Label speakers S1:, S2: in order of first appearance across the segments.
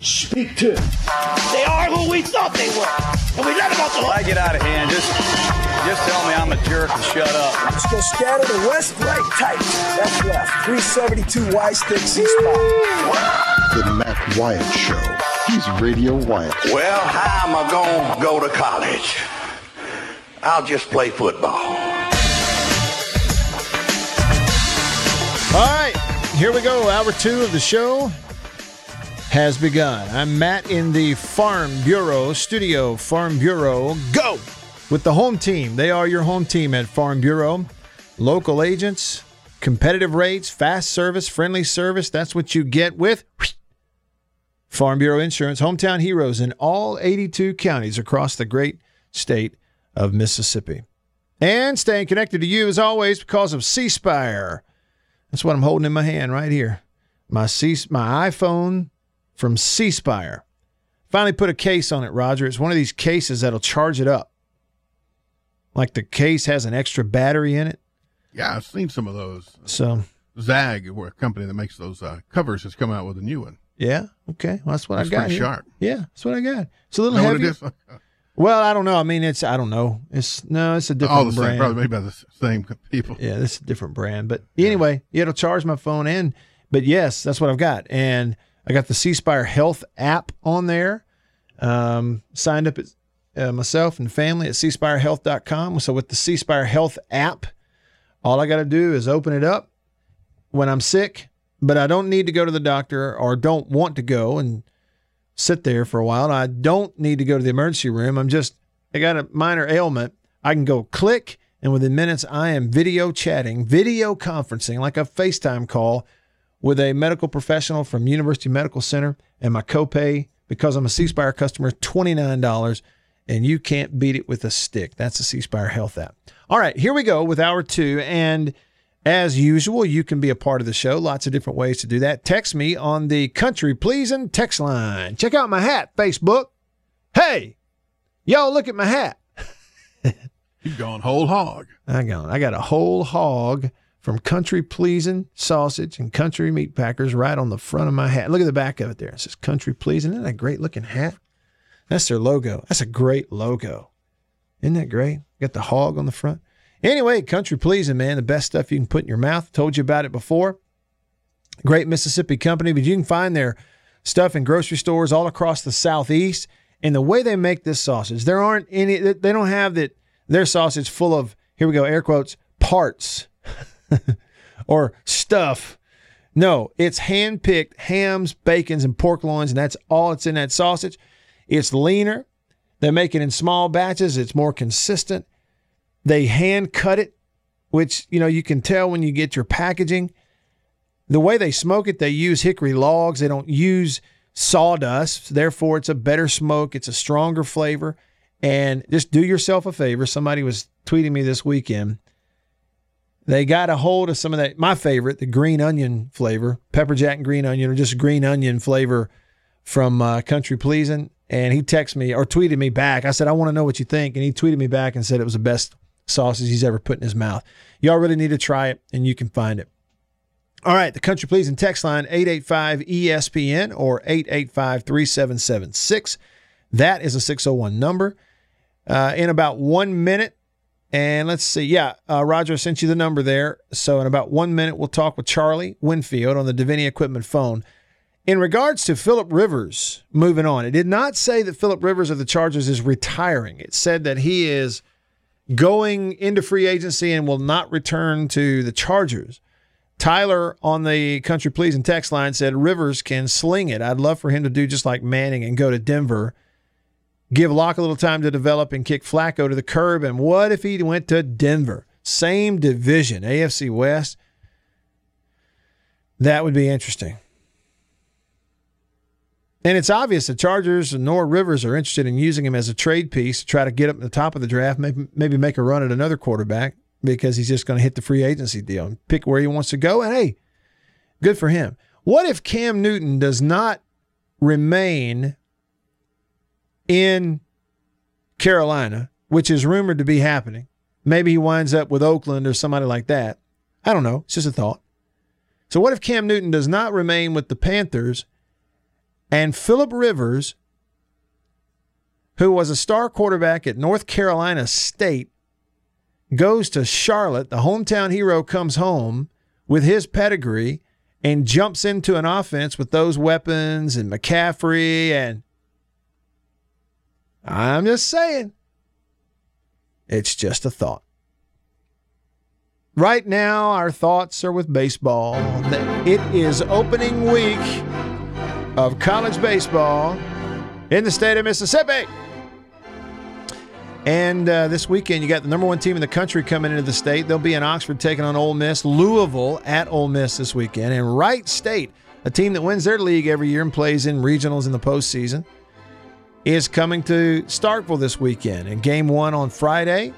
S1: Speak to.
S2: They are who we thought they were. And we let them off the hook.
S3: I get out of hand, just just tell me I'm a jerk and shut up.
S4: Let's go scatter the west, right, tight. That's left. 372 Y stick C spot.
S5: The Matt Wyatt Show. He's Radio Wyatt.
S2: Well, how am I going to go to college? I'll just play football.
S6: All right, here we go. Hour two of the show has begun. I'm Matt in the Farm Bureau studio. Farm Bureau, go with the home team. They are your home team at Farm Bureau. Local agents, competitive rates, fast service, friendly service. That's what you get with Farm Bureau Insurance. Hometown heroes in all 82 counties across the great state of Mississippi. And staying connected to you as always because of C Spire. That's what I'm holding in my hand right here. My C, my iPhone from C Spire. Finally put a case on it, Roger. It's one of these cases that'll charge it up. Like the case has an extra battery in it.
S7: Yeah, I've seen some of those.
S6: So
S7: Zag, or a company that makes those uh, covers, has come out with a new one.
S6: yeah, okay. Well, that's what
S7: That's
S6: I got.
S7: pretty
S6: here.
S7: sharp.
S6: Yeah, that's what I got. It's a little
S7: Know what
S6: heavy.
S7: it is?
S6: Well, I don't know. I mean, it's I don't know. It's no, it's a different
S7: All the same,
S6: brand.
S7: probably made by the same people.
S6: Yeah, this is a different brand. But anyway, yeah, it'll charge my phone in. But yes, that's what I've got. And I got the C Spire Health app on there. Um, signed up as, uh, myself and family at cspirehealth.com. So with the C Spire Health app, all I got to do is open it up when I'm sick, but I don't need to go to the doctor or don't want to go and sit there for a while. I don't need to go to the emergency room. I'm just, I got a minor ailment. I can go click, and within minutes, I am video chatting, video conferencing, like a FaceTime call with a medical professional from University Medical Center. And my copay, because I'm a C Spire customer, $29. And you can't beat it with a stick. That's the C Spire Health app. All right, here we go with hour two. And as usual, you can be a part of the show. Lots of different ways to do that. Text me on the country pleasing text line. Check out my hat, Facebook. Hey, y'all look at my hat.
S7: You've gone whole hog.
S6: I got I got a whole hog from Country Pleasing Sausage and Country Meat Packers right on the front of my hat. Look at the back of it there. It says Country Pleasing. Isn't that a great looking hat? That's their logo. That's a great logo. Isn't that great? Got the hog on the front. Anyway, Country Pleasing, man, the best stuff you can put in your mouth. Told you about it before. Great Mississippi company, but you can find their stuff in grocery stores all across the southeast. And the way they make this sausage, there aren't any. They don't have that. Their sausage full of here we go air quotes parts or stuff. No, it's hand picked hams, bacons, and pork loins, and that's all it's in that sausage. It's leaner. They make it in small batches. It's more consistent. They hand cut it, which you know you can tell when you get your packaging. The way they smoke it, they use hickory logs. They don't use sawdust. Therefore, it's a better smoke. It's a stronger flavor. And just do yourself a favor. Somebody was tweeting me this weekend. They got a hold of some of that. My favorite, the green onion flavor, pepper jack and green onion, or just green onion flavor from uh, Country Pleasing. And he texted me or tweeted me back. I said, I want to know what you think. And he tweeted me back and said it was the best sausage he's ever put in his mouth. Y'all really need to try it, and you can find it. All right, the Country Pleasing text line 885 ESPN or 885 3776. That is a 601 number. Uh, in about one minute, and let's see. Yeah, uh, Roger sent you the number there. So in about one minute, we'll talk with Charlie Winfield on the Davini Equipment phone. In regards to Philip Rivers moving on, it did not say that Philip Rivers of the Chargers is retiring. It said that he is going into free agency and will not return to the Chargers. Tyler on the Country Pleasing text line said Rivers can sling it. I'd love for him to do just like Manning and go to Denver. Give Lock a little time to develop and kick Flacco to the curb. And what if he went to Denver? Same division, AFC West. That would be interesting. And it's obvious the Chargers and Nor Rivers are interested in using him as a trade piece to try to get up at the top of the draft, maybe maybe make a run at another quarterback because he's just going to hit the free agency deal and pick where he wants to go. And hey, good for him. What if Cam Newton does not remain in Carolina, which is rumored to be happening? Maybe he winds up with Oakland or somebody like that. I don't know. It's just a thought. So, what if Cam Newton does not remain with the Panthers and Philip Rivers, who was a star quarterback at North Carolina State, goes to Charlotte? The hometown hero comes home with his pedigree and jumps into an offense with those weapons and McCaffrey. And I'm just saying, it's just a thought. Right now, our thoughts are with baseball. It is opening week of college baseball in the state of Mississippi. And uh, this weekend, you got the number one team in the country coming into the state. They'll be in Oxford taking on Ole Miss. Louisville at Ole Miss this weekend. And Wright State, a team that wins their league every year and plays in regionals in the postseason, is coming to Starkville this weekend. And game one on Friday,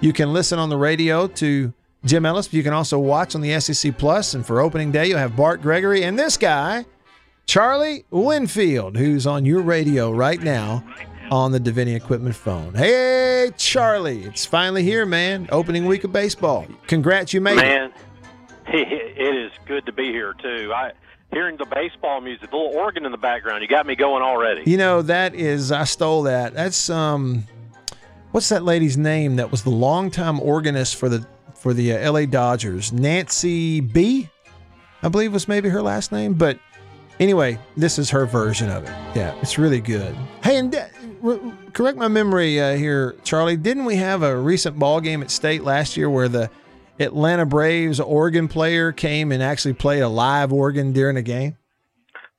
S6: you can listen on the radio to Jim Ellis. But you can also watch on the SEC Plus. And for opening day, you'll have Bart Gregory and this guy, Charlie Winfield, who's on your radio right now on the Davini Equipment phone. Hey, Charlie, it's finally here, man. Opening week of baseball. Congrats, you made
S8: man, it. it is good to be here too. I hearing the baseball music, the little organ in the background. You got me going already.
S6: You know that is I stole that. That's um, what's that lady's name? That was the longtime organist for the for the uh, L.A. Dodgers, Nancy Bea. I believe was maybe her last name, but anyway, this is her version of it. Yeah, it's really good. Hey, and uh, correct my memory uh, here, Charlie. Didn't we have a recent ball game at State last year where the Atlanta Braves organ player came and actually played a live organ during a game?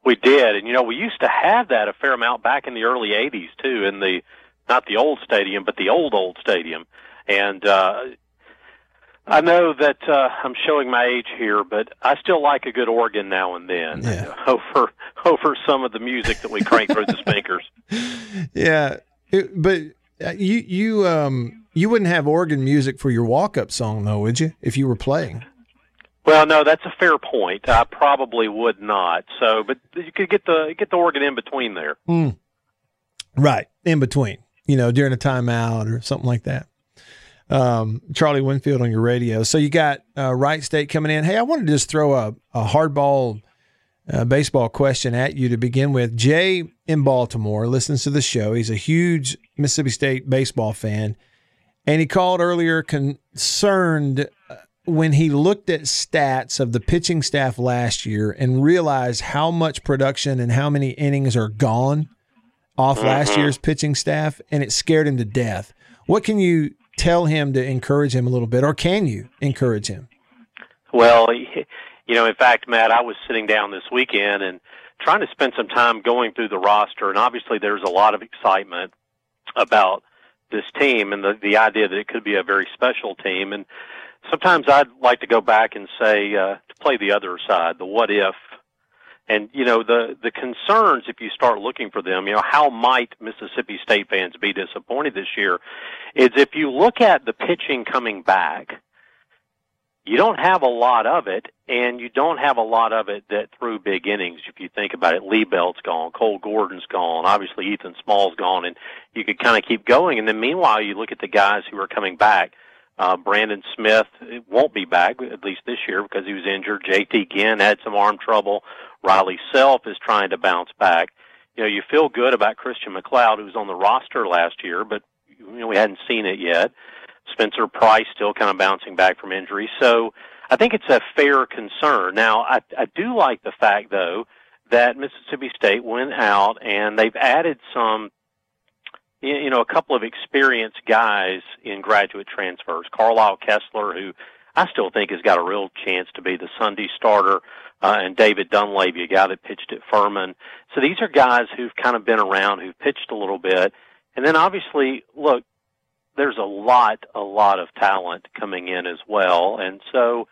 S8: We did, and you know we used to have that a fair amount back in the early '80s too, in the not the old stadium, but the old old stadium. And uh, I know that uh, I'm showing my age here, but I still like a good organ now and then
S6: yeah.
S8: over over some of the music that we crank through the speakers.
S6: Yeah, it, but uh, you you um you wouldn't have organ music for your walk up song though, would you? If you were playing.
S8: Well, no, that's a fair point. I probably would not. So, but you could get the get the organ in between there.
S6: Mm. Right, in between. You know, during a timeout or something like that um, Charlie Winfield on your radio. So you got uh, Wright State coming in. Hey, I wanted to just throw a, a hardball uh, baseball question at you to begin with. Jay in Baltimore listens to the show. He's a huge Mississippi State baseball fan. And he called earlier concerned uh, when he looked at stats of the pitching staff last year and realized how much production and how many innings are gone off last
S8: Mm-hmm.
S6: year's pitching staff, and it scared him to death. What can you tell him to encourage him a little bit, or can you encourage him?
S8: Well, you know, in fact, Matt, I was sitting down this weekend and trying to spend some time going through the roster, and obviously there's a lot of excitement about this team and the the idea that it could be a very special team. And sometimes I'd like to go back and say uh, to play the other side, the what if. And you know the the concerns if you start looking for them, you know how might Mississippi State fans be disappointed this year? Is if you look at the pitching coming back, you don't have a lot of it, and you don't have a lot of it that through big innings. If you think about it, Liebelt's gone, Cole Gordon's gone, obviously Ethan Small's gone, and you could kind of keep going. And then meanwhile, you look at the guys who are coming back. Uh, Brandon Smith won't be back at least this year because he was injured. JT Ginn had some arm trouble. Riley Self is trying to bounce back. You know, you feel good about Christian MacLeod, who was on the roster last year, but you know we hadn't seen it yet. Spencer Price still kind of bouncing back from injury. So I think it's a fair concern. Now, I, I do like the fact, though, that Mississippi State went out and they've added some, you know, a couple of experienced guys in graduate transfers. Carlisle Koestler, who I still think has got a real chance to be the Sunday starter, uh, and David Dunleavy, a guy that pitched at Furman. So these are guys who've kind of been around, who've pitched a little bit. And then obviously, look, there's a lot, a lot of talent coming in as well. And so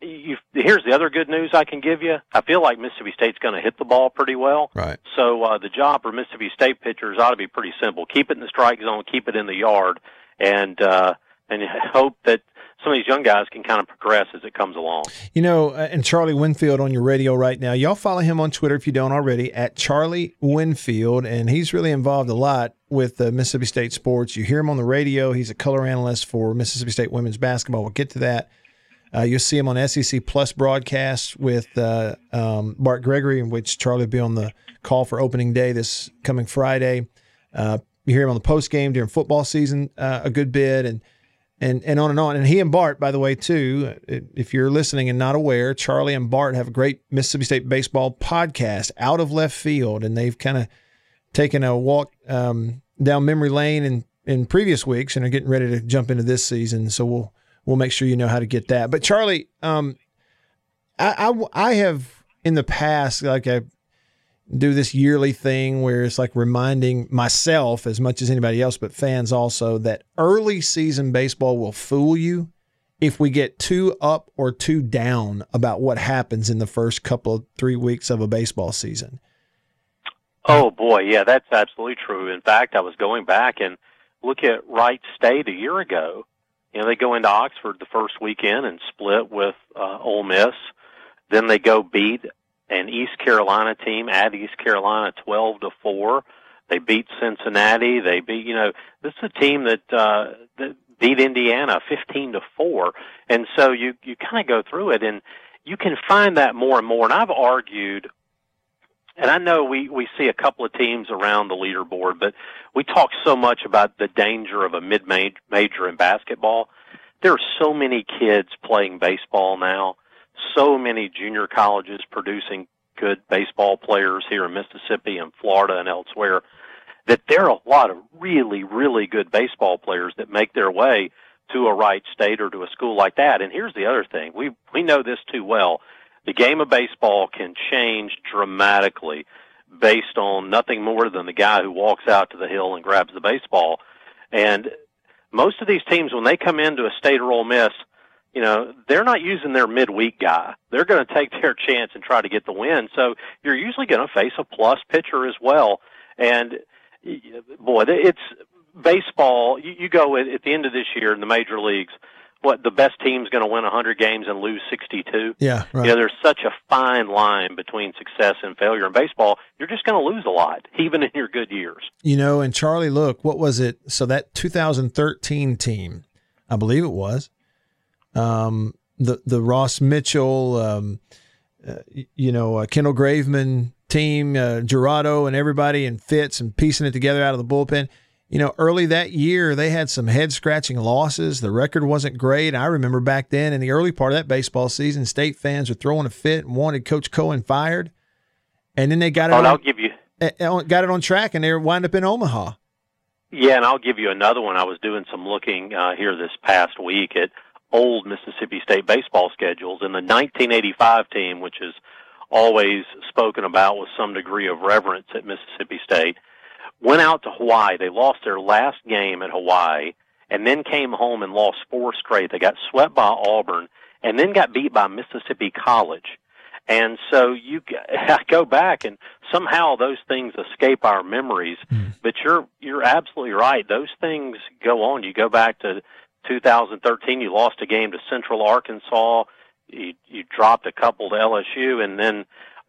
S8: you, here's the other good news I can give you. I feel like Mississippi State's going to hit the ball pretty well.
S6: Right.
S8: So uh, the job for Mississippi State pitchers ought to be pretty simple: keep it in the strike zone, keep it in the yard, and uh, and hope that some of these young guys can kind of progress as it comes along.
S6: You know, uh, and Charlie Winfield on your radio right now. Y'all follow him on Twitter if you don't already at Charlie Winfield, and he's really involved a lot with uh, Mississippi State sports. You hear him on the radio. He's a color analyst for Mississippi State women's basketball. We'll get to that. Uh, you'll see him on SEC Plus broadcast with uh, um, Bart Gregory, in which Charlie will be on the call for opening day this coming Friday. Uh, you hear him on the post game during football season uh, a good bit, and and and on and on. And he and Bart, by the way, too. If you're listening and not aware, Charlie and Bart have a great Mississippi State baseball podcast, Out of Left Field, and they've kind of taken a walk um, down memory lane in in previous weeks and are getting ready to jump into this season. So we'll we'll make sure you know how to get that. But Charlie, um, I, I, I have in the past, like I do this yearly thing where it's like reminding myself as much as anybody else, but fans also, that early season baseball will fool you if we get too up or too down about what happens in the first couple of three weeks of a baseball season.
S8: Oh boy, yeah, that's absolutely true. In fact, I was going back and look at Wright State a year ago you know, they go into Oxford the first weekend and split with uh, Ole Miss. Then they go beat an East Carolina team at East Carolina 12 to 4. They beat Cincinnati. They beat, you know, this is a team that, uh, that beat Indiana 15 to 4. And so you, you kind of go through it and you can find that more and more. And I've argued and I know we, we see a couple of teams around the leaderboard, but we talk so much about the danger of a mid major in basketball. There are so many kids playing baseball now, so many junior colleges producing good baseball players here in Mississippi and Florida and elsewhere that there are a lot of really, really good baseball players that make their way to a Wright State or to a school like that. And here's the other thing. We, we know this too well the game of baseball can change dramatically based on nothing more than the guy who walks out to the hill and grabs the baseball. And most of these teams, when they come into a state or Ole Miss, you know, they're not using their midweek guy. They're going to take their chance and try to get the win. So you're usually going to face a plus pitcher as well. And boy, it's baseball. You, you go at, at the end of this year in the major leagues what the best team's going to win 100 games and lose 62.
S6: Yeah, right.
S8: You know, there's such a fine line between success and failure in baseball. You're just going to lose a lot, even in your good years.
S6: You know, and Charlie, look, what was it? So that 2013 team, I believe it was, um, the the Ross Mitchell, um, uh, you know, uh, Kendall Graveman team, uh, Girodo and everybody, and Fitz and piecing it together out of the bullpen you know, early that year, they had some head scratching losses. The record wasn't great. I remember back then in the early part of that baseball season, state fans were throwing a fit and wanted Coach Cohen fired. And then they got it.
S8: Oh,
S6: on,
S8: I'll give you
S6: eh, eh, got it on track, and they wind up in Omaha.
S8: Yeah, and I'll give you another one. I was doing some looking uh, here this past week at old Mississippi State baseball schedules, and the 1985 team, which is always spoken about with some degree of reverence at Mississippi State went out to Hawaii. They lost their last game at Hawaii and then came home and lost four straight. They got swept by Auburn and then got beat by Mississippi College. And so you go back and somehow those things escape our memories, mm. but you're, you're absolutely right. Those things go on. You go back to 2013, you lost a game to Central Arkansas. You, you dropped a couple to LSU and then,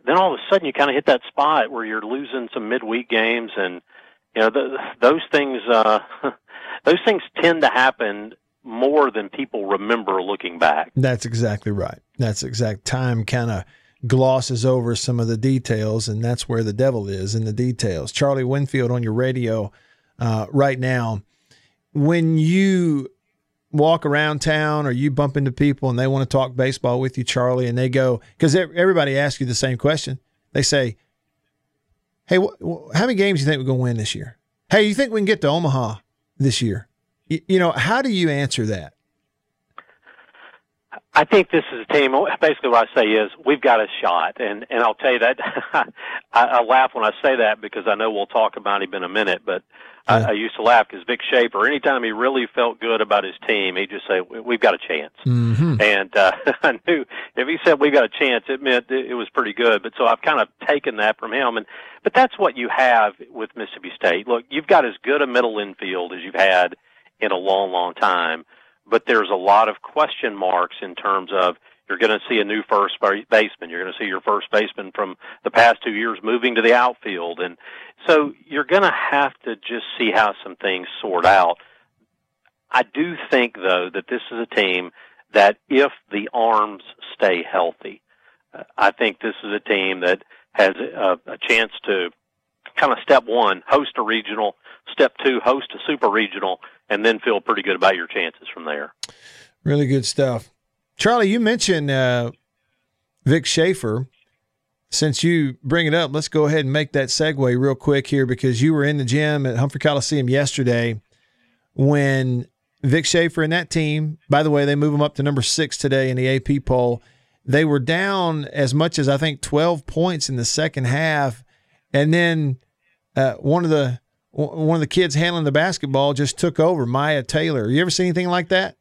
S8: then all of a sudden you kind of hit that spot where you're losing some midweek games and, you know, the, those things, uh, those things tend to happen more than people remember looking back.
S6: That's exactly right. That's exact. Time kind of glosses over some of the details, and that's where the devil is in the details. Charlie Winfield on your radio uh, right now. When you walk around town or you bump into people and they want to talk baseball with you, Charlie, and they go, because everybody asks you the same question. They say, Hey, wh- wh- how many games do you think we're going to win this year? Hey, you think we can get to Omaha this year? Y- you know, how do you answer that?
S8: I think this is a team. Basically, what I say is we've got a shot, and and I'll tell you that I, I laugh when I say that because I know we'll talk about him in a minute. But I, I used to laugh because Vic Schaefer, anytime he really felt good about his team, he'd just say, "We've got a chance."
S6: Mm-hmm.
S8: And uh, I knew if he said we've got a chance, it meant it was pretty good. But so I've kind of taken that from him, and but that's what you have with Mississippi State. Look, you've got as good a middle infield as you've had in a long, long time but there's a lot of question marks in terms of you're going to see a new first baseman. You're going to see your first baseman from the past two years moving to the outfield. And so you're going to have to just see how some things sort out. I do think, though, that this is a team that if the arms stay healthy, uh, I think this is a team that has a, a chance to kind of step one, host a regional, step two, host a super regional, and then feel pretty good about your chances from there.
S6: Really good stuff. Charlie, you mentioned uh, Vic Schaefer. Since you bring it up, let's go ahead and make that segue real quick here because you were in the gym at Humphrey Coliseum yesterday when Vic Schaefer and that team, by the way, they move them up to number six today in the AP poll. They were down as much as I think 12 points in the second half. And then uh, one of the one of the kids handling the basketball just took over, Myah Taylor. You ever see anything like that?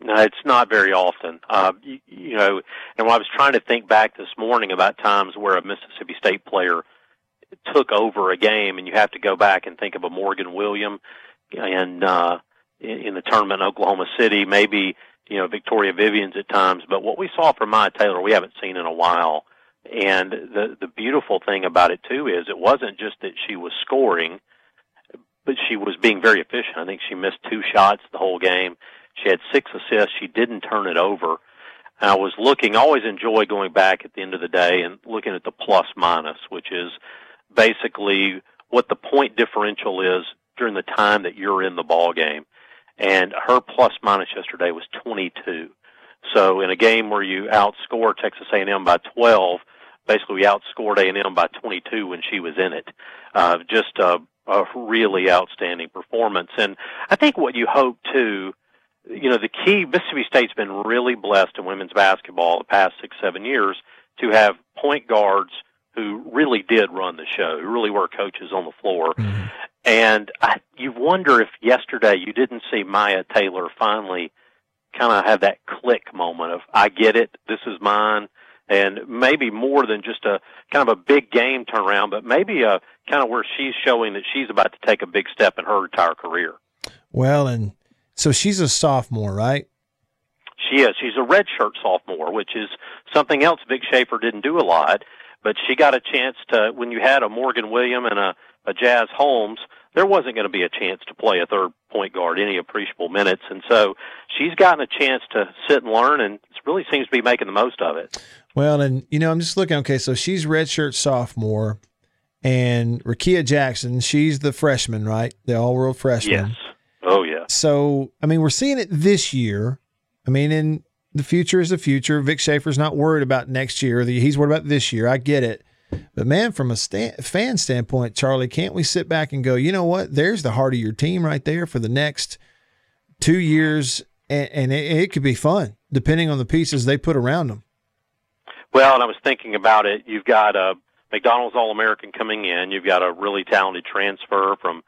S8: No, it's not very often. Uh, you, you know, and when I was trying to think back this morning about times where a Mississippi State player took over a game, and you have to go back and think of a Morgan William and uh, in, the tournament in Oklahoma City, maybe you know Victoria Vivians at times. But what we saw from Myah Taylor, we haven't seen in a while. And the the beautiful thing about it too is it wasn't just that she was scoring but she was being very efficient. I think she missed two shots the whole game. She had six assists. She didn't turn it over. And I was looking, always enjoy going back at the end of the day and looking at the plus minus, which is basically what the point differential is during the time that you're in the ball game. And her plus minus yesterday was 22. So in a game where you outscore Texas A&M by 12, basically we outscored A&M by 22 when she was in it. Uh, just a a really outstanding performance. And I think what you hope too, you know, the key, Mississippi State's been really blessed in women's basketball the past six, seven years to have point guards who really did run the show, who really were coaches on the floor. Mm-hmm. And I, you wonder if yesterday you didn't see Myah Taylor finally kind of have that click moment of, I get it, this is mine and maybe more than just a kind of a big game turnaround, but maybe a kind of where she's showing that she's about to take a big step in her entire career.
S6: Well, and so she's a sophomore, right?
S8: She is. She's a redshirt sophomore, which is something else Vic Schaefer didn't do a lot. But she got a chance to when you had a Morgan William and a, a Jazz Holmes, there wasn't going to be a chance to play a third point guard any appreciable minutes, and so she's gotten a chance to sit and learn, and really seems to be making the most of it.
S6: Well, and you know, I'm just looking. Okay, so she's redshirt sophomore, and Rickea Jackson, she's the freshman, right? The all-world freshman.
S8: Yes. Oh yeah.
S6: So I mean, we're seeing it this year. I mean, in the future is the future. Vic Schaefer's not worried about next year. He's worried about this year. I get it. But man, from a stand, fan standpoint, Charlie, can't we sit back and go, you know what? There's the heart of your team right there for the next two years, and, and it, it could be fun depending on the pieces they put around them.
S8: Well, and I was thinking about it. You've got a McDonald's All American coming in. You've got a really talented transfer from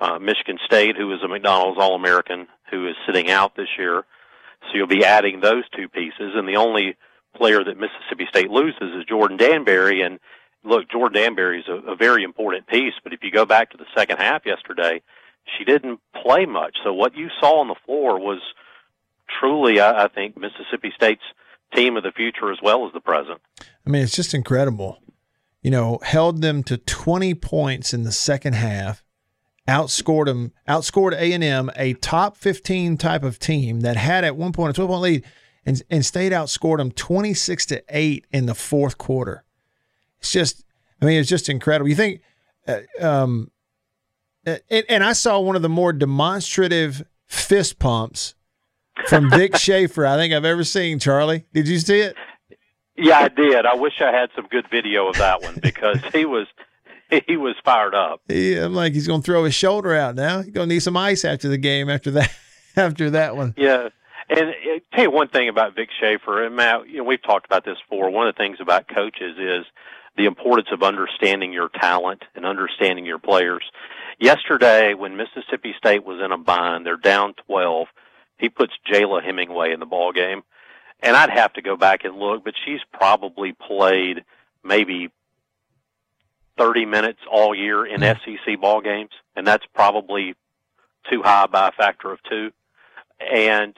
S8: uh, Michigan State, who is a McDonald's All American, who is sitting out this year. So you'll be adding those two pieces, and the only player that Mississippi State loses is Jordan Danberry, And look, Jordan Danberry is a, a very important piece, but if you go back to the second half yesterday, she didn't play much. So what you saw on the floor was truly, I, I think, Mississippi State's team of the future as well as the present.
S6: I mean, it's just incredible. You know, held them to 20 points in the second half, outscored them, outscored A&M, a top 15 type of team that had at one point a 12 point lead, and, and State outscored them 26 to 8 in the fourth quarter. It's just, I mean, it's just incredible. You think, uh, um, and, and I saw one of the more demonstrative fist pumps from Vic Schaefer I think I've ever seen. Charlie, did you see it?
S8: Yeah, I did. I wish I had some good video of that one because he was he was fired up.
S6: Yeah, I'm like he's going to throw his shoulder out now. He's going to need some ice after the game after that after that one.
S8: Yeah. And uh, tell you one thing about Vic Schaefer, and Matt, you know, we've talked about this before. One of the things about coaches is the importance of understanding your talent and understanding your players. Yesterday, when Mississippi State was in a bind, they're down 12. He puts Jayla Hemingway in the ball game, and I'd have to go back and look, but she's probably played maybe 30 minutes all year in mm-hmm. SEC ball games, and that's probably too high by a factor of two. And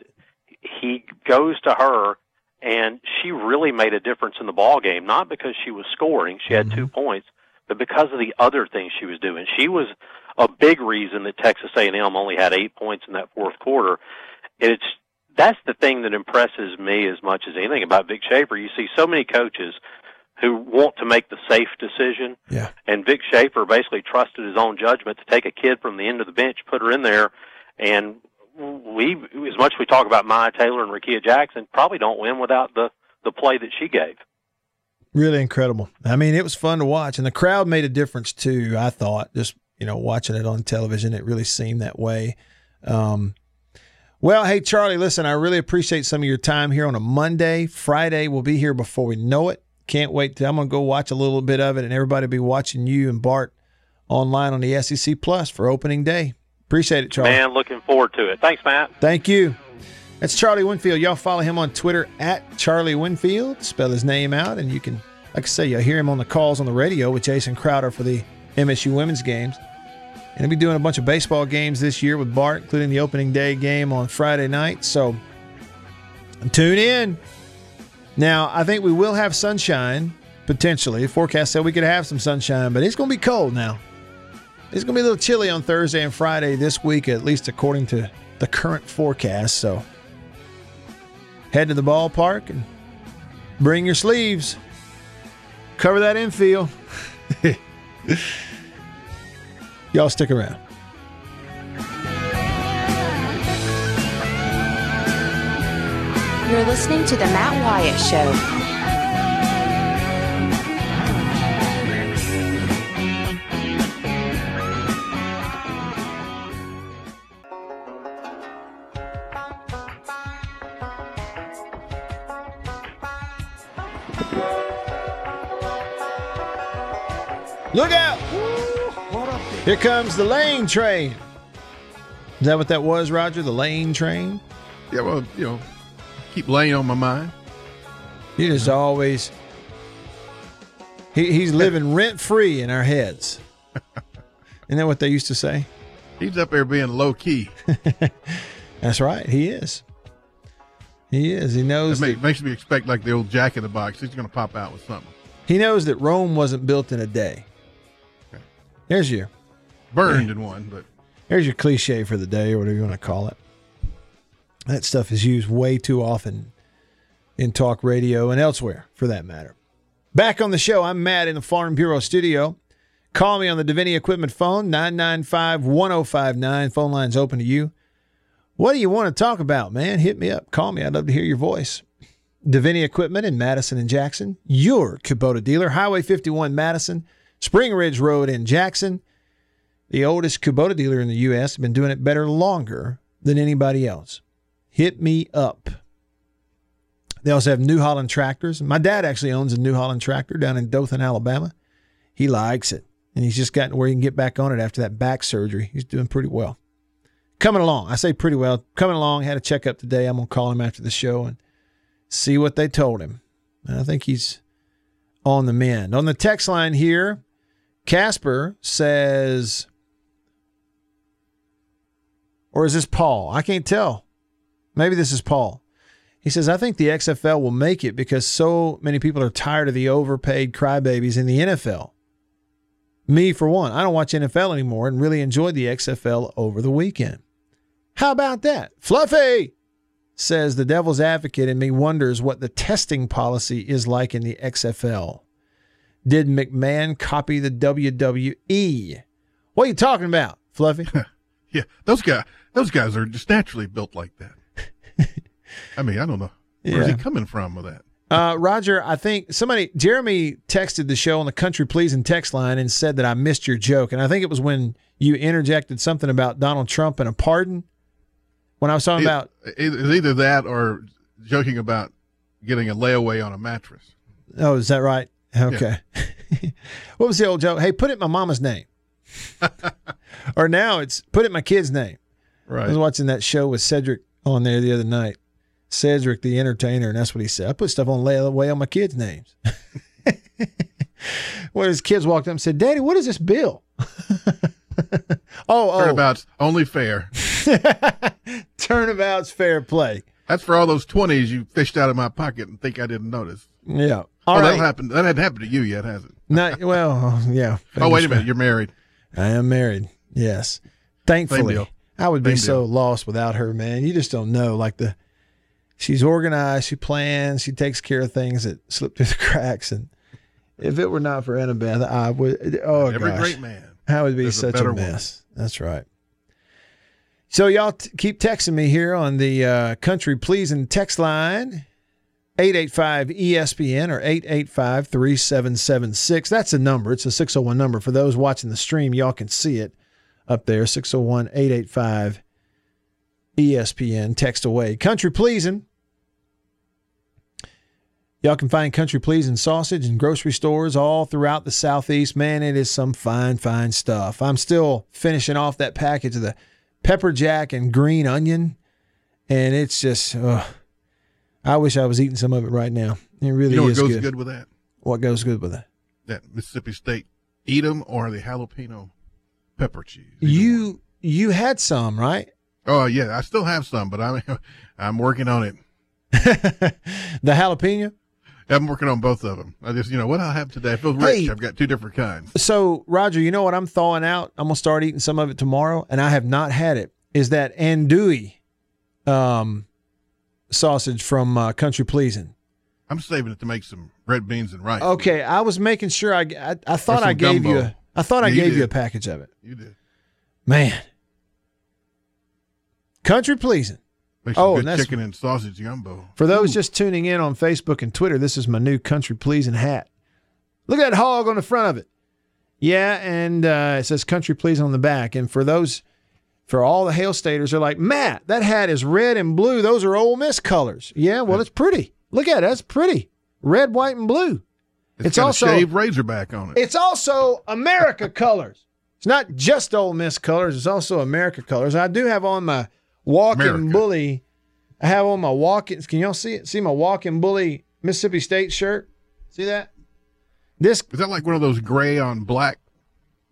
S8: he goes to her, and she really made a difference in the ball game, not because she was scoring, she had two mm-hmm. points, but because of the other things she was doing. She was a big reason that Texas A&M only had eight points in that fourth quarter. It's that's the thing that impresses me as much as anything about Vic Schaefer. You see so many coaches who want to make the safe decision.
S6: Yeah.
S8: And Vic Schaefer basically trusted his own judgment to take a kid from the end of the bench, put her in there, and we, as much as we talk about Myah Taylor and Rickea Jackson, probably don't win without the the play that she gave.
S6: Really incredible. I mean, it was fun to watch, and the crowd made a difference too. I thought just you know watching it on television, it really seemed that way. Um, well, hey Charlie, listen, I really appreciate some of your time here on a Monday. Friday we'll be here before we know it. Can't wait. To, I'm gonna go watch a little bit of it, and everybody be watching you and Bart online on the SEC Plus for opening day. Appreciate it, Charlie.
S8: Man, looking forward to it. Thanks, Matt.
S6: Thank you. That's Charlie Winfield. Y'all follow him on Twitter at Charlie Winfield. Spell his name out, and you can, like I say, you'll hear him on the calls on the radio with Jason Crowder for the MSU women's games. And he'll be doing a bunch of baseball games this year with Bart, including the opening day game on Friday night. So tune in. Now, I think we will have sunshine potentially. The forecast said we could have some sunshine, but it's going to be cold now. It's going to be a little chilly on Thursday and Friday this week, at least according to the current forecast. So head to the ballpark and bring your sleeves. Cover that infield. Y'all stick around.
S9: You're listening to The Matt Wyatt Show.
S6: Look out! Here comes the lane train. Is that what that was, Roger? The lane train?
S7: Yeah, well, you know, keep laying on my mind.
S6: He just always he, he's living rent free in our heads. Isn't that what they used to say?
S7: He's up there being low key.
S6: That's right. He is. He is. He knows
S7: It make, makes me expect like the old Jack in the Box. He's going to pop out with something.
S6: he knows that Rome wasn't built in a day. There's your
S7: Burned in one, but
S6: There's your cliche for the day, or whatever you want to call it. That stuff is used way too often in talk radio and elsewhere, for that matter. Back on the show, I'm Matt in the Farm Bureau studio. Call me on the Davini Equipment phone, 995 1059. Phone line's open to you. What do you want to talk about, man? Hit me up. Call me. I'd love to hear your voice. Davini Equipment in Madison and Jackson, your Kubota dealer, Highway 51 Madison, Spring Ridge Road in Jackson. The oldest Kubota dealer in the U.S. been doing it better longer than anybody else. Hit me up. They also have New Holland tractors. My dad actually owns a New Holland tractor down in Dothan, Alabama. He likes it, and he's just gotten where he can get back on it after that back surgery. He's doing pretty well. Coming along. I say pretty well. Coming along. Had a checkup today. I'm going to call him after the show and see what they told him. And I think he's on the mend. On the text line here, Casper says, or is this Paul? I can't tell. Maybe this is Paul. He says, I think the XFL will make it because so many people are tired of the overpaid crybabies in the NFL. Me, for one, I don't watch NFL anymore and really enjoyed the XFL over the weekend. How about that? Fluffy says the devil's advocate in me wonders what the testing policy is like in the XFL. Did McMahon copy the WWE? What are you talking about, Fluffy?
S7: yeah, those guys, those guys are just naturally built like that. I mean, I don't know where's
S6: Yeah.
S7: he coming from with that.
S6: Uh, Roger, I think somebody, Jeremy texted the show on the Country Pleasing text line and said that I missed your joke. And I think it was when you interjected something about Donald Trump and a pardon. when I was talking
S7: It-
S6: about
S7: It's either that or joking about getting a layaway on a mattress.
S6: Oh, is that right? Okay. what was the old joke? Hey, put it in my mama's name. or now it's put it in my kid's name.
S7: Right.
S6: I was watching that show with Cedric on there the other night. Cedric the entertainer, and that's what he said. I put stuff on layaway on my kids' names. when his kids walked up and said, Daddy, what is this bill? oh, oh,
S7: Turnabout's only fair.
S6: turnabout's fair play.
S7: That's for all those twenties you fished out of my pocket and think I didn't notice.
S6: Yeah. All
S7: oh,
S6: right.
S7: that happened. That hadn't happened to you yet, has it?
S6: Not, well, yeah.
S7: Oh, wait a minute. You're married.
S6: I am married. Yes. Thankfully. I would be
S7: Same
S6: so lost without her, man. You just don't know. Like the she's organized, she plans, she takes care of things that slip through the cracks. And if it were not for Annabeth, I would oh
S7: Every
S6: gosh.
S7: great man.
S6: I would be
S7: a
S6: such a,
S7: better
S6: mess. That's right. So y'all t- keep texting me here on the uh, country pleasing text line 885 ESPN or 885 3776. That's a number. It's a 601 number. For those watching the stream, y'all can see it up there 601 885 ESPN. Text away. Country pleasing. Y'all can find country pleasing sausage in grocery stores all throughout the southeast. Man, it is some fine, fine stuff. I'm still finishing off that package of the pepper jack and green onion, and it's just. ugh. I wish I was eating some of it right now. It really is.
S7: You know what goes
S6: good.
S7: good with that?
S6: What goes good with that?
S7: That Mississippi State Edam or the jalapeno pepper cheese.
S6: You you had some, right?
S7: Oh yeah, I still have some, but I'm I'm working on it.
S6: the jalapeno.
S7: I'm working on both of them. I just you know what I have today. I feel rich.
S6: Hey.
S7: I've got two different kinds.
S6: So, Roger, you know what I'm thawing out? I'm gonna start eating some of it tomorrow, and I have not had it. Is that andouille um, sausage from uh, Country Pleasing?
S7: I'm saving it to make some red beans and rice.
S6: Okay, I was making sure. I I, I thought I gave you.
S7: gumbo.
S6: A, I thought I
S7: Yeah, you
S6: gave you a package of it.
S7: You did.
S6: Man, Country Pleasing.
S7: Make some
S6: Oh,
S7: good
S6: and that's-
S7: chicken and sausage gumbo.
S6: For those just tuning in on Facebook and Twitter, this is my new country pleasing hat. Look at that hog on the front of it. Yeah, and uh, it says country pleasing on the back. And for those, for all the hail staters, they're like, Matt, that hat is red and blue. Those are Ole Miss colors. Yeah, well, it's pretty. Look at it. That's pretty. Red, white, and blue.
S7: It's,
S6: It's
S7: got
S6: also-
S7: a shaved razorback on it.
S6: It's also America colors. It's not just Ole Miss colors. It's also America colors. I do have on my walking
S7: America.
S6: bully. I have on my walking. Can y'all see it? See my walking bully Mississippi State shirt? See that? This
S7: Is that like one of those gray on black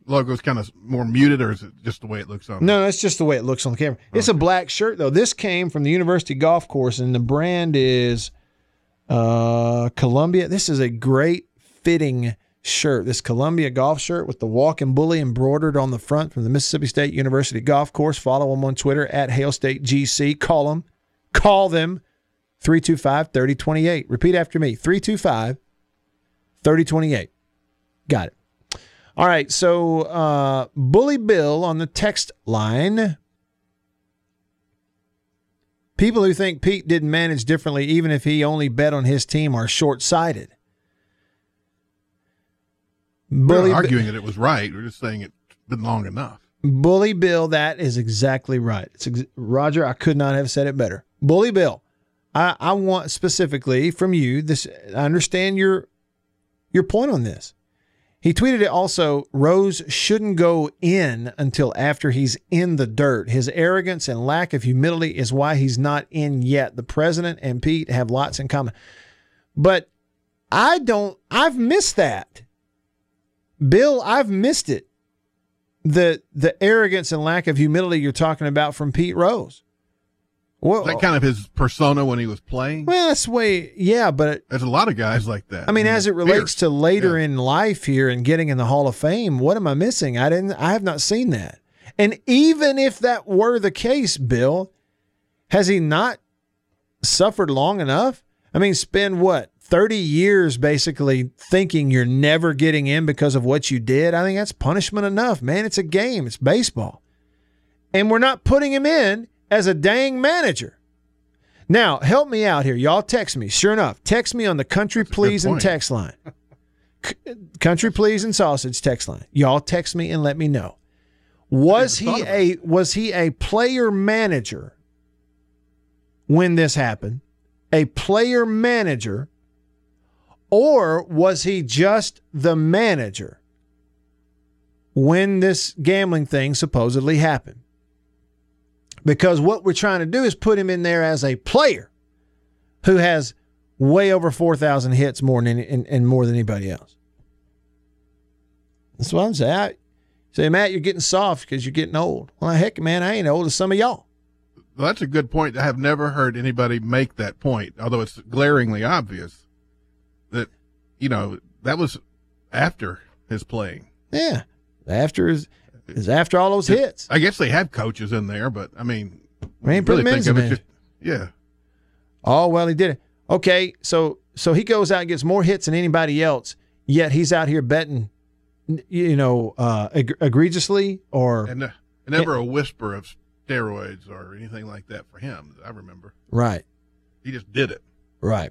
S7: logos, kind of more muted, or is it just the way it looks on?
S6: no, that's just the way it looks on the camera. It's a black shirt though. This came from the University Golf Course, and the brand is uh, Columbia. This is a great fitting shirt. This Columbia golf shirt with the walking bully embroidered on the front from the Mississippi State University Golf Course. Follow them on Twitter at Hail State GC. Call them. Call them 325 3028. Repeat after me 325 3028. Got it. All right. So, uh, Bully Bill on the text line. People who think Pete didn't manage differently, even if he only bet on his team, are short sighted.
S7: We're not arguing that it was right. We're just saying it's been long enough.
S6: Bully Bill, that is exactly right. It's ex- Roger, I could not have said it better. Bully Bill, I, I want specifically from you this. I understand your your point on this. He tweeted it also. Rose shouldn't go in until after he's in the dirt. His arrogance and lack of humility is why he's not in yet. The president and Pete have lots in common, but I don't. I've missed that. Bill, I've missed it the the arrogance and lack of humility you're talking about from Pete Rose. Well,
S7: Is that kind of his persona when he was playing?
S6: well, that's the way. Yeah, but
S7: There's a lot of guys like that.
S6: I mean, as it relates
S7: Fierce.
S6: to later
S7: Yeah.
S6: in life here and getting in the Hall of Fame, what am I missing? I didn't. I have not seen that. And even if that were the case, Bill, has he not suffered long enough? I mean, spend what 30 years basically thinking you're never getting in because of what you did. I think that's punishment enough, man. It's a game, it's baseball. And we're not putting him in as a dang manager. Now, help me out here. Y'all text me. Sure enough, text me on the country
S7: good
S6: please and text line. C- country please and sausage text line. Y'all text me and let me know. Was he a was he a player manager when this happened, a player manager, or was he just the manager when this gambling thing supposedly happened? Because what we're trying to do is put him in there as a player who has way over 4,000 hits more than any, and, and more than anybody else. That's what I'm saying. I, say, Matt, you're getting soft because you're getting old. Well, heck, man, I ain't old as some of y'all.
S7: Well, that's a good point. I have never heard anybody make that point, although it's glaringly obvious that, you know, that was after his playing.
S6: Yeah. After his, is after all those hits.
S7: I guess they have coaches in there, but I mean,
S6: We ain't him in as a manager.
S7: yeah.
S6: Oh well, he did it. Okay, so so he goes out and gets more hits than anybody else. Yet he's out here betting, you know, uh, eg- egregiously or
S7: And uh, never a whisper of steroids or anything like that for him. I remember.
S6: right,
S7: He just did it.
S6: right.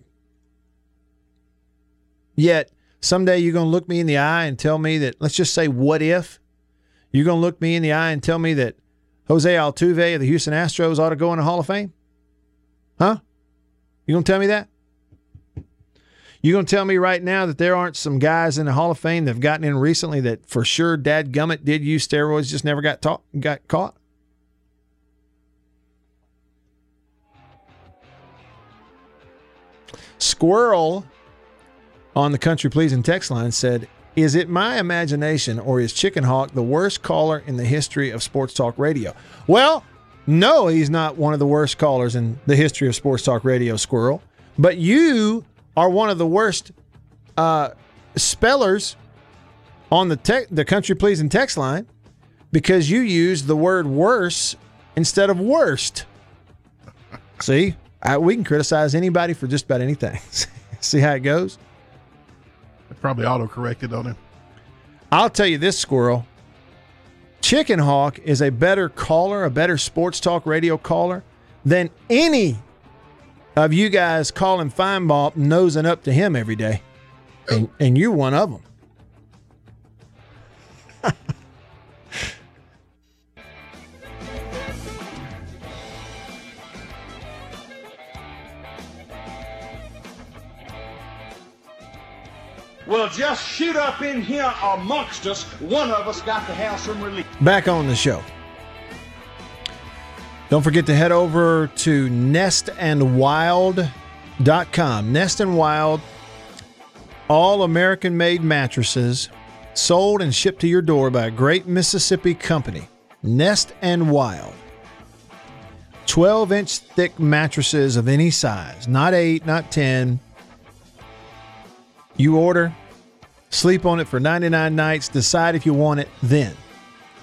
S6: Yet someday you're gonna look me in the eye and tell me that. Let's just say, what if you're gonna look me in the eye and tell me that Jose Altuve of the Houston Astros ought to go in the Hall of Fame? Huh? You gonna tell me that? You gonna tell me right now that there aren't some guys in the Hall of Fame that've gotten in recently that for sure Dad Gummit did use steroids, just never got taught, got caught? Squirrel on the country pleasing text line said, Is it my imagination or is Chicken Hawk the worst caller in the history of sports talk radio? Well, no, he's not one of the worst callers in the history of sports talk radio, Squirrel. But you are one of the worst uh, spellers on the tech, the country pleasing text line because you use the word worse instead of worst. See, I, we can criticize anybody for just about anything. See how it goes?
S7: Probably auto corrected on him.
S6: I'll tell you this, Squirrel. Chicken Hawk is a better caller, a better sports talk radio caller than any of you guys calling Finebaum nosing up to him every day. And, and you're one of them.
S1: Well, just shoot up in here amongst us. One of us got to have some relief.
S6: Back on the show. Don't forget to head over to nestandwild.com. Nest and Wild, all American made mattresses sold and shipped to your door by a great Mississippi company. Nest and Wild. 12 inch thick mattresses of any size, not 8, not 10. You order, sleep on it for 99 nights, decide if you want it then.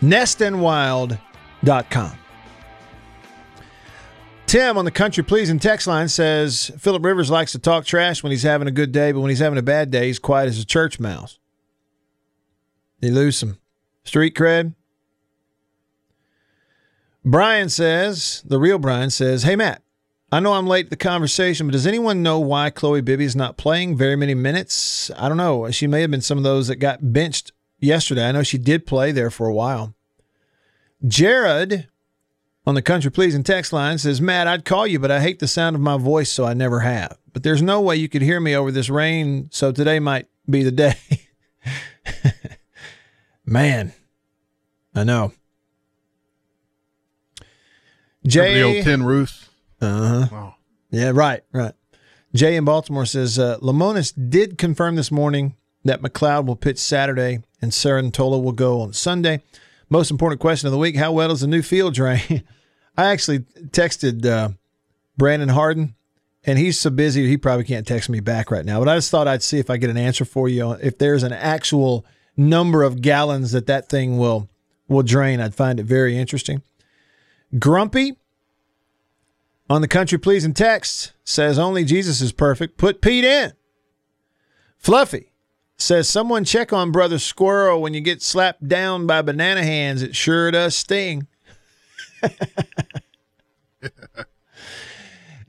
S6: Nestandwild.com. Tim on the country pleasing text line says Philip Rivers likes to talk trash when he's having a good day, but when he's having a bad day, he's quiet as a church mouse. He lose some street cred. Brian says, the real Brian says, Hey Matt, I know I'm late to the conversation, but does anyone know why Chloe Bibby is not playing very many minutes? I don't know. She may have been some of those that got benched yesterday. I know she did play there for a while. Jared on the country pleasing text line says, Matt, I'd call you, but I hate the sound of my voice, so I never have. But there's no way you could hear me over this rain, so today might be the day. Man, I know.
S7: Remember the old tin roofs.
S6: Uh huh.
S7: Wow.
S6: Yeah, right, right. Jay in Baltimore says uh, Lemonis did confirm this morning that MacLeod will pitch Saturday and Sarantola will go on Sunday. Most important question of the week: How well is the new field drain? I actually texted uh, Brandon Harden, and he's so busy he probably can't text me back right now. But I just thought I'd see if I get an answer for you. If there's an actual number of gallons that that thing will will drain, I'd find it very interesting. Grumpy on the country pleasing text says only Jesus is perfect. Put Pete in. Fluffy says someone check on brother squirrel when you get slapped down by banana hands. It sure does sting.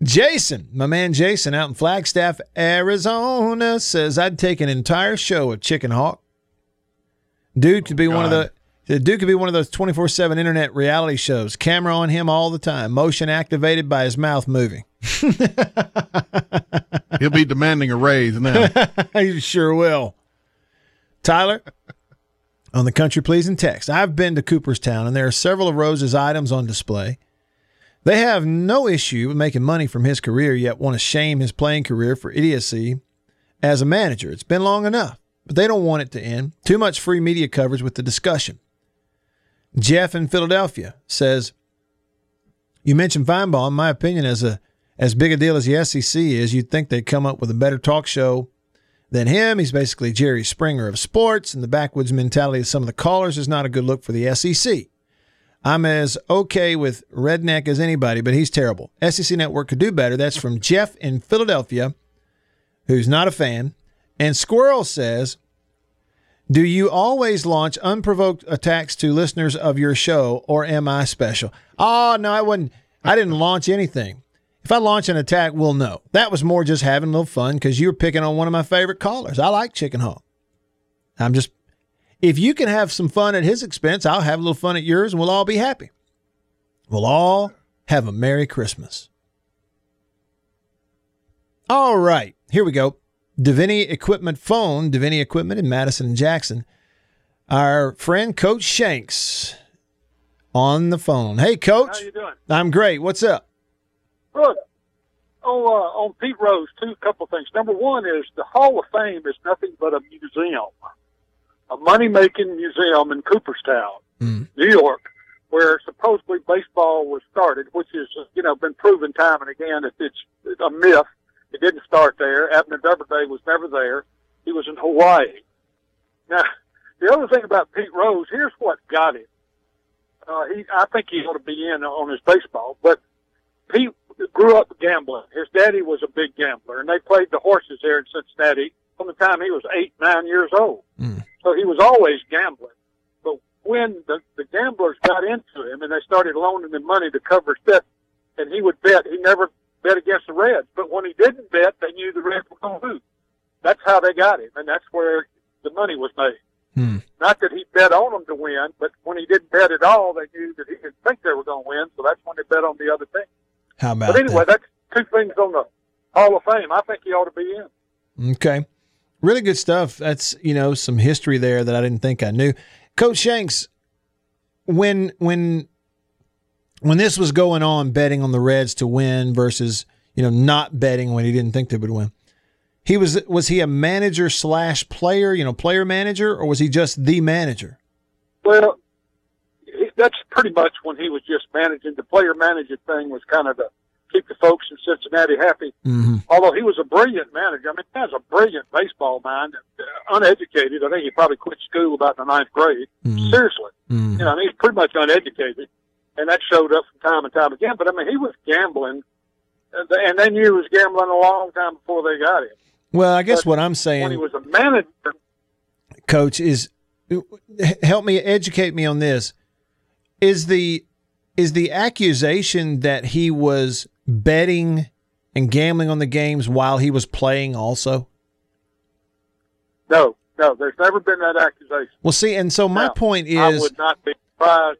S6: Jason, my man Jason out in Flagstaff, Arizona says I'd take an entire show of Chicken Hawk. Dude could be one of the the dude could be one of those 24 7 internet reality shows. Camera on him all the time, motion activated by his mouth moving.
S7: He'll be demanding a raise now.
S6: he sure will. Tyler, on the country pleasing text, I've been to Cooperstown and there are several of Rose's items on display. They have no issue with making money from his career, yet want to shame his playing career for idiocy as a manager. It's been long enough, but they don't want it to end. Too much free media coverage with the discussion. Jeff in Philadelphia says, You mentioned Finebaum. In my opinion, as a as big a deal as the SEC is, you'd think they'd come up with a better talk show than him. He's basically Jerry Springer of sports, and the backwoods mentality of some of the callers is not a good look for the SEC. I'm as okay with redneck as anybody, but he's terrible. SEC Network could do better. That's from Jeff in Philadelphia, who's not a fan. And Squirrel says, Do you always launch unprovoked attacks to listeners of your show, or am I special? Oh, no, I wouldn't. I didn't launch anything. If I launch an attack, we'll know. That was more just having a little fun because you were picking on one of my favorite callers. I like Chicken Hawk. I'm just, if you can have some fun at his expense, I'll have a little fun at yours and we'll all be happy. We'll all have a Merry Christmas. All right, here we go. Davini Equipment phone, Davini Equipment in Madison and Jackson. Our friend Coach Shanks on the phone. Hey, Coach.
S10: How you doing?
S6: I'm great. What's up?
S10: Good. Oh, uh, on Pete Rose, two couple things. Number one is the Hall of Fame is nothing but a museum, a money making museum in Cooperstown,
S6: Mm.
S10: New York, where supposedly baseball was started, which is you know been proven time and again that it's, it's a myth. It didn't start there. Abner Doubleday was never there. He was in Hawaii. Now, the other thing about Pete Rose, here's what got him. Uh, he, I think he ought to be in on his baseball, but Pete grew up gambling. His daddy was a big gambler, and they played the horses there in Cincinnati from the time he was eight, nine years old. So he was always gambling. But when the, the gamblers got into him and they started loaning him money to cover his bet, and he would bet, he never bet against the Reds. But when he didn't bet, they knew the Reds were going to lose. That's how they got him, and that's where the money was made.
S6: Hmm.
S10: Not that he bet on them to win, but when he didn't bet at all, they knew that he didn't think they were going to win. So that's when they bet on the other thing.
S6: How about
S10: But anyway,
S6: that?
S10: that's two things on the Hall of Fame. I think he ought to be in.
S6: Okay. Really good stuff. That's, you know, some history there that I didn't think I knew. Coach Shanks, when when when this was going on, betting on the Reds to win versus, you know, not betting when he didn't think they would win. He was was he a manager slash player, you know, player manager, or was he just the manager?
S10: Well, he- that's pretty much when he was just managing. The player manager thing was kind of to keep the folks in Cincinnati happy.
S6: Mm-hmm.
S10: Although he was a brilliant manager. I mean, he has a brilliant baseball mind. Uh, uneducated. I think he probably quit school about the ninth grade. Seriously.
S6: Mm-hmm.
S10: You know, I mean, he's pretty much uneducated. And that showed up from time and time again. But I mean, he was gambling. And they knew he was gambling a long time before they got him.
S6: Well, I guess
S10: But
S6: what I'm saying
S10: When he was a manager,
S6: coach, is help me educate me on this. Is the is the accusation that he was betting and gambling on the games while he was playing also?
S10: no, no, there's never been that accusation.
S6: Well, see, and so my
S10: Now,
S6: point is I
S10: would not be surprised.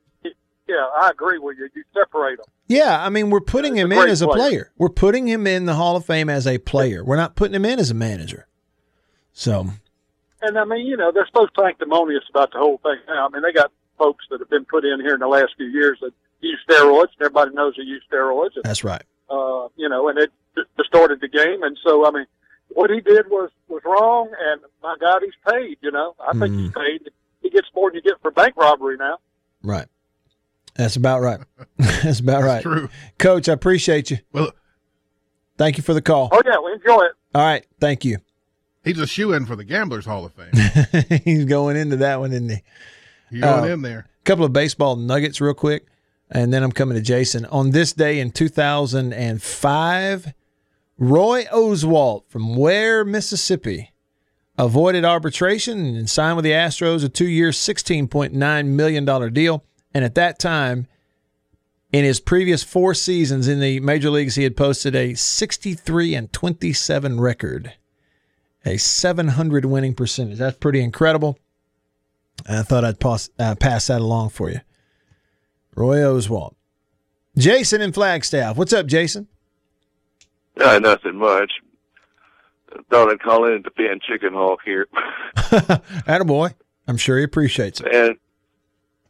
S10: Yeah, I agree with you. You separate them.
S6: yeah, I mean, we're putting
S10: He's
S6: him in as a
S10: player.
S6: player. We're putting him in the Hall of Fame as a player. We're not putting him in as a manager. So,
S10: And I mean, you know, they're so sanctimonious about the whole thing now. I mean, they got folks that have been put in here in the last few years that use steroids. and Everybody knows they use steroids. And,
S6: that's right.
S10: uh, you know, and it distorted the game. And so, I mean, what he did was was wrong. And my God, he's paid. You know, I think he's paid. He gets more than you get for bank robbery now.
S6: Right. That's about right. That's about right.
S7: true.
S6: Coach, I appreciate you.
S7: Well,
S6: Thank you for the call.
S10: Oh yeah, we enjoy it.
S6: All right. Thank you.
S7: he's a shoe in for the Gamblers Hall of Fame.
S6: He's going into that one, isn't he?
S7: He's going
S6: Uh,
S7: in there.
S6: A couple of baseball nuggets real quick, and then I'm coming to Jason. On this day in 2005, Roy Oswalt from Weir, Mississippi, avoided arbitration and signed with the Astros a two-year, $16.9 million deal. And at that time, in his previous four seasons in the major leagues, he had posted a 63 and 27 record, a 700 winning percentage. That's pretty incredible. I thought I'd pass, uh, pass that along for you. Roy Oswalt. Jason in Flagstaff. What's up, Jason?
S11: Uh, nothing much. Thought I'd call in and defend Chicken Hawk here.
S6: Attaboy. I'm sure he appreciates it.
S11: And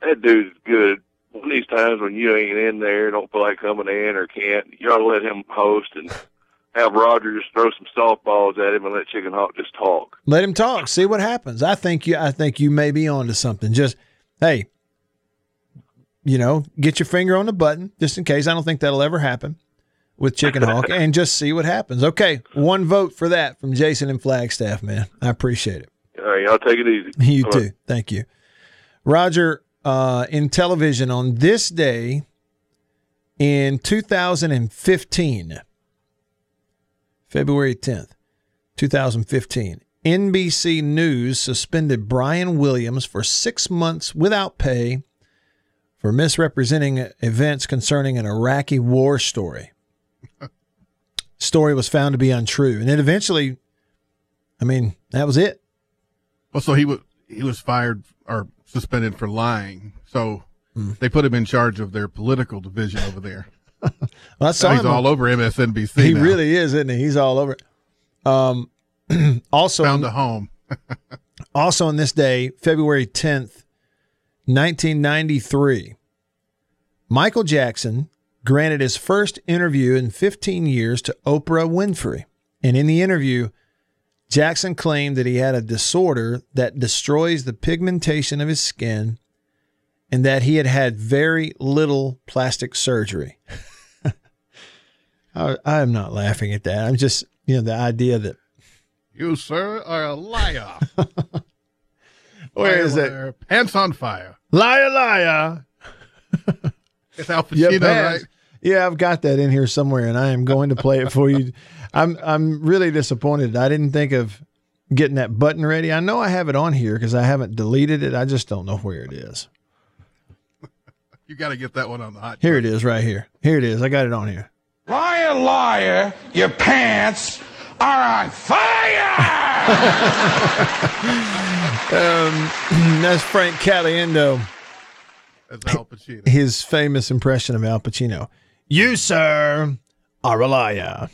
S11: that dude's good. One of these times when you ain't in there, don't feel like coming in or can't, you ought to let him host and have Rogers throw some softballs at him and let Chicken Hawk just talk.
S6: Let him talk. See what happens. I think you. I think you may be onto something. Just hey, you know, get your finger on the button just in case. I don't think that'll ever happen with Chicken Hawk, and just see what happens. Okay, one vote for that from Jason and Flagstaff, man. I appreciate it.
S11: All right, y'all take it easy.
S6: You
S11: All
S6: too.
S11: right.
S6: Thank you, Roger. Uh, in television on this day in 2015, February 10th, 2015, NBC News suspended Brian Williams for six months without pay for misrepresenting events concerning an Iraqi war story. story was found to be untrue, and then eventually, I mean, that was it.
S7: Well, so he was he was fired or suspended for lying. So
S6: Hmm.
S7: they put him in charge of their political division over there.
S6: Well, I saw
S7: Now he's
S6: him
S7: all over MSNBC.
S6: He
S7: now.
S6: really is, isn't he? He's all over. Um, also
S7: found a home.
S6: also on this day, February 10th, 1993, Michael Jackson granted his first interview in 15 years to Oprah Winfrey. And in the interview, Jackson claimed that he had a disorder that destroys the pigmentation of his skin and that he had had very little plastic surgery. I, am not laughing at that. I'm just, you know, the idea that
S7: You, sir, are a liar.
S6: Where is
S7: Liar,
S6: it?
S7: liar, Pants on fire.
S6: Liar, liar.
S7: It's Al Pacino, right?
S6: Yeah, I've got that in here somewhere, and I am going to play it for you. I'm I'm really disappointed. I didn't think of getting that button ready. I know I have it on here because I haven't deleted it. I just don't know where it is.
S7: You got to get that one on the hot.
S6: Here it is, right here. Here it is. I got it on here.
S12: Liar, liar, your pants are on fire!
S6: Um, that's Frank Caliendo.
S7: That's Al Pacino.
S6: His famous impression of Al Pacino. You, sir, are a liar.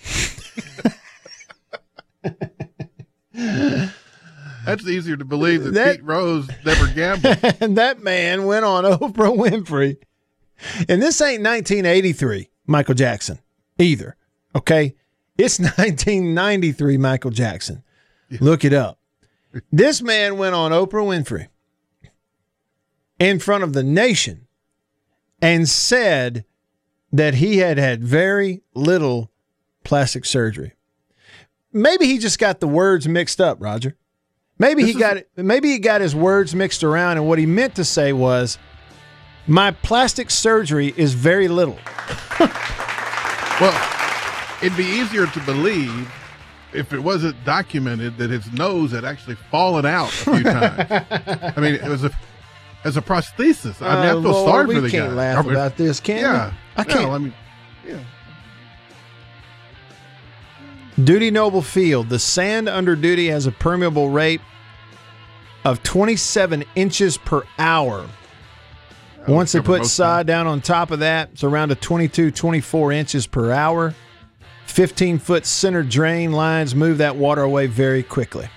S7: That's easier to believe that,
S6: That-
S7: Pete Rose never gambled.
S6: and that man went on Oprah Winfrey. And this ain't 1983 Michael Jackson either. Okay. It's 1993 Michael Jackson. Look it up. This man went on Oprah Winfrey in front of the nation and said that he had had very little plastic surgery. Maybe he just got the words mixed up, Roger. Maybe he got it. Maybe he got his words mixed around, and what he meant to say was, "My plastic surgery is very little."
S7: well, it'd be easier to believe if it wasn't documented that his nose had actually fallen out a few times. I mean, it was a as a prosthesis. I mean, I feel
S6: Lord,
S7: sorry for the guy.
S6: We can't laugh
S7: I mean,
S6: about this, can we?
S7: yeah,
S6: I can't.
S7: No, I mean, yeah.
S6: Dudy Noble Field. The sand under Dudy has a permeable rate of 27 inches per hour. Once they put sod down on top of that, it's around a 22, 24 inches per hour. 15 foot center drain lines move that water away very quickly.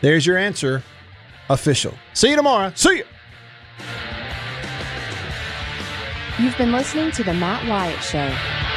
S6: There's your answer. Official. See you tomorrow. See you.
S9: You've been listening to The Matt Wyatt Show.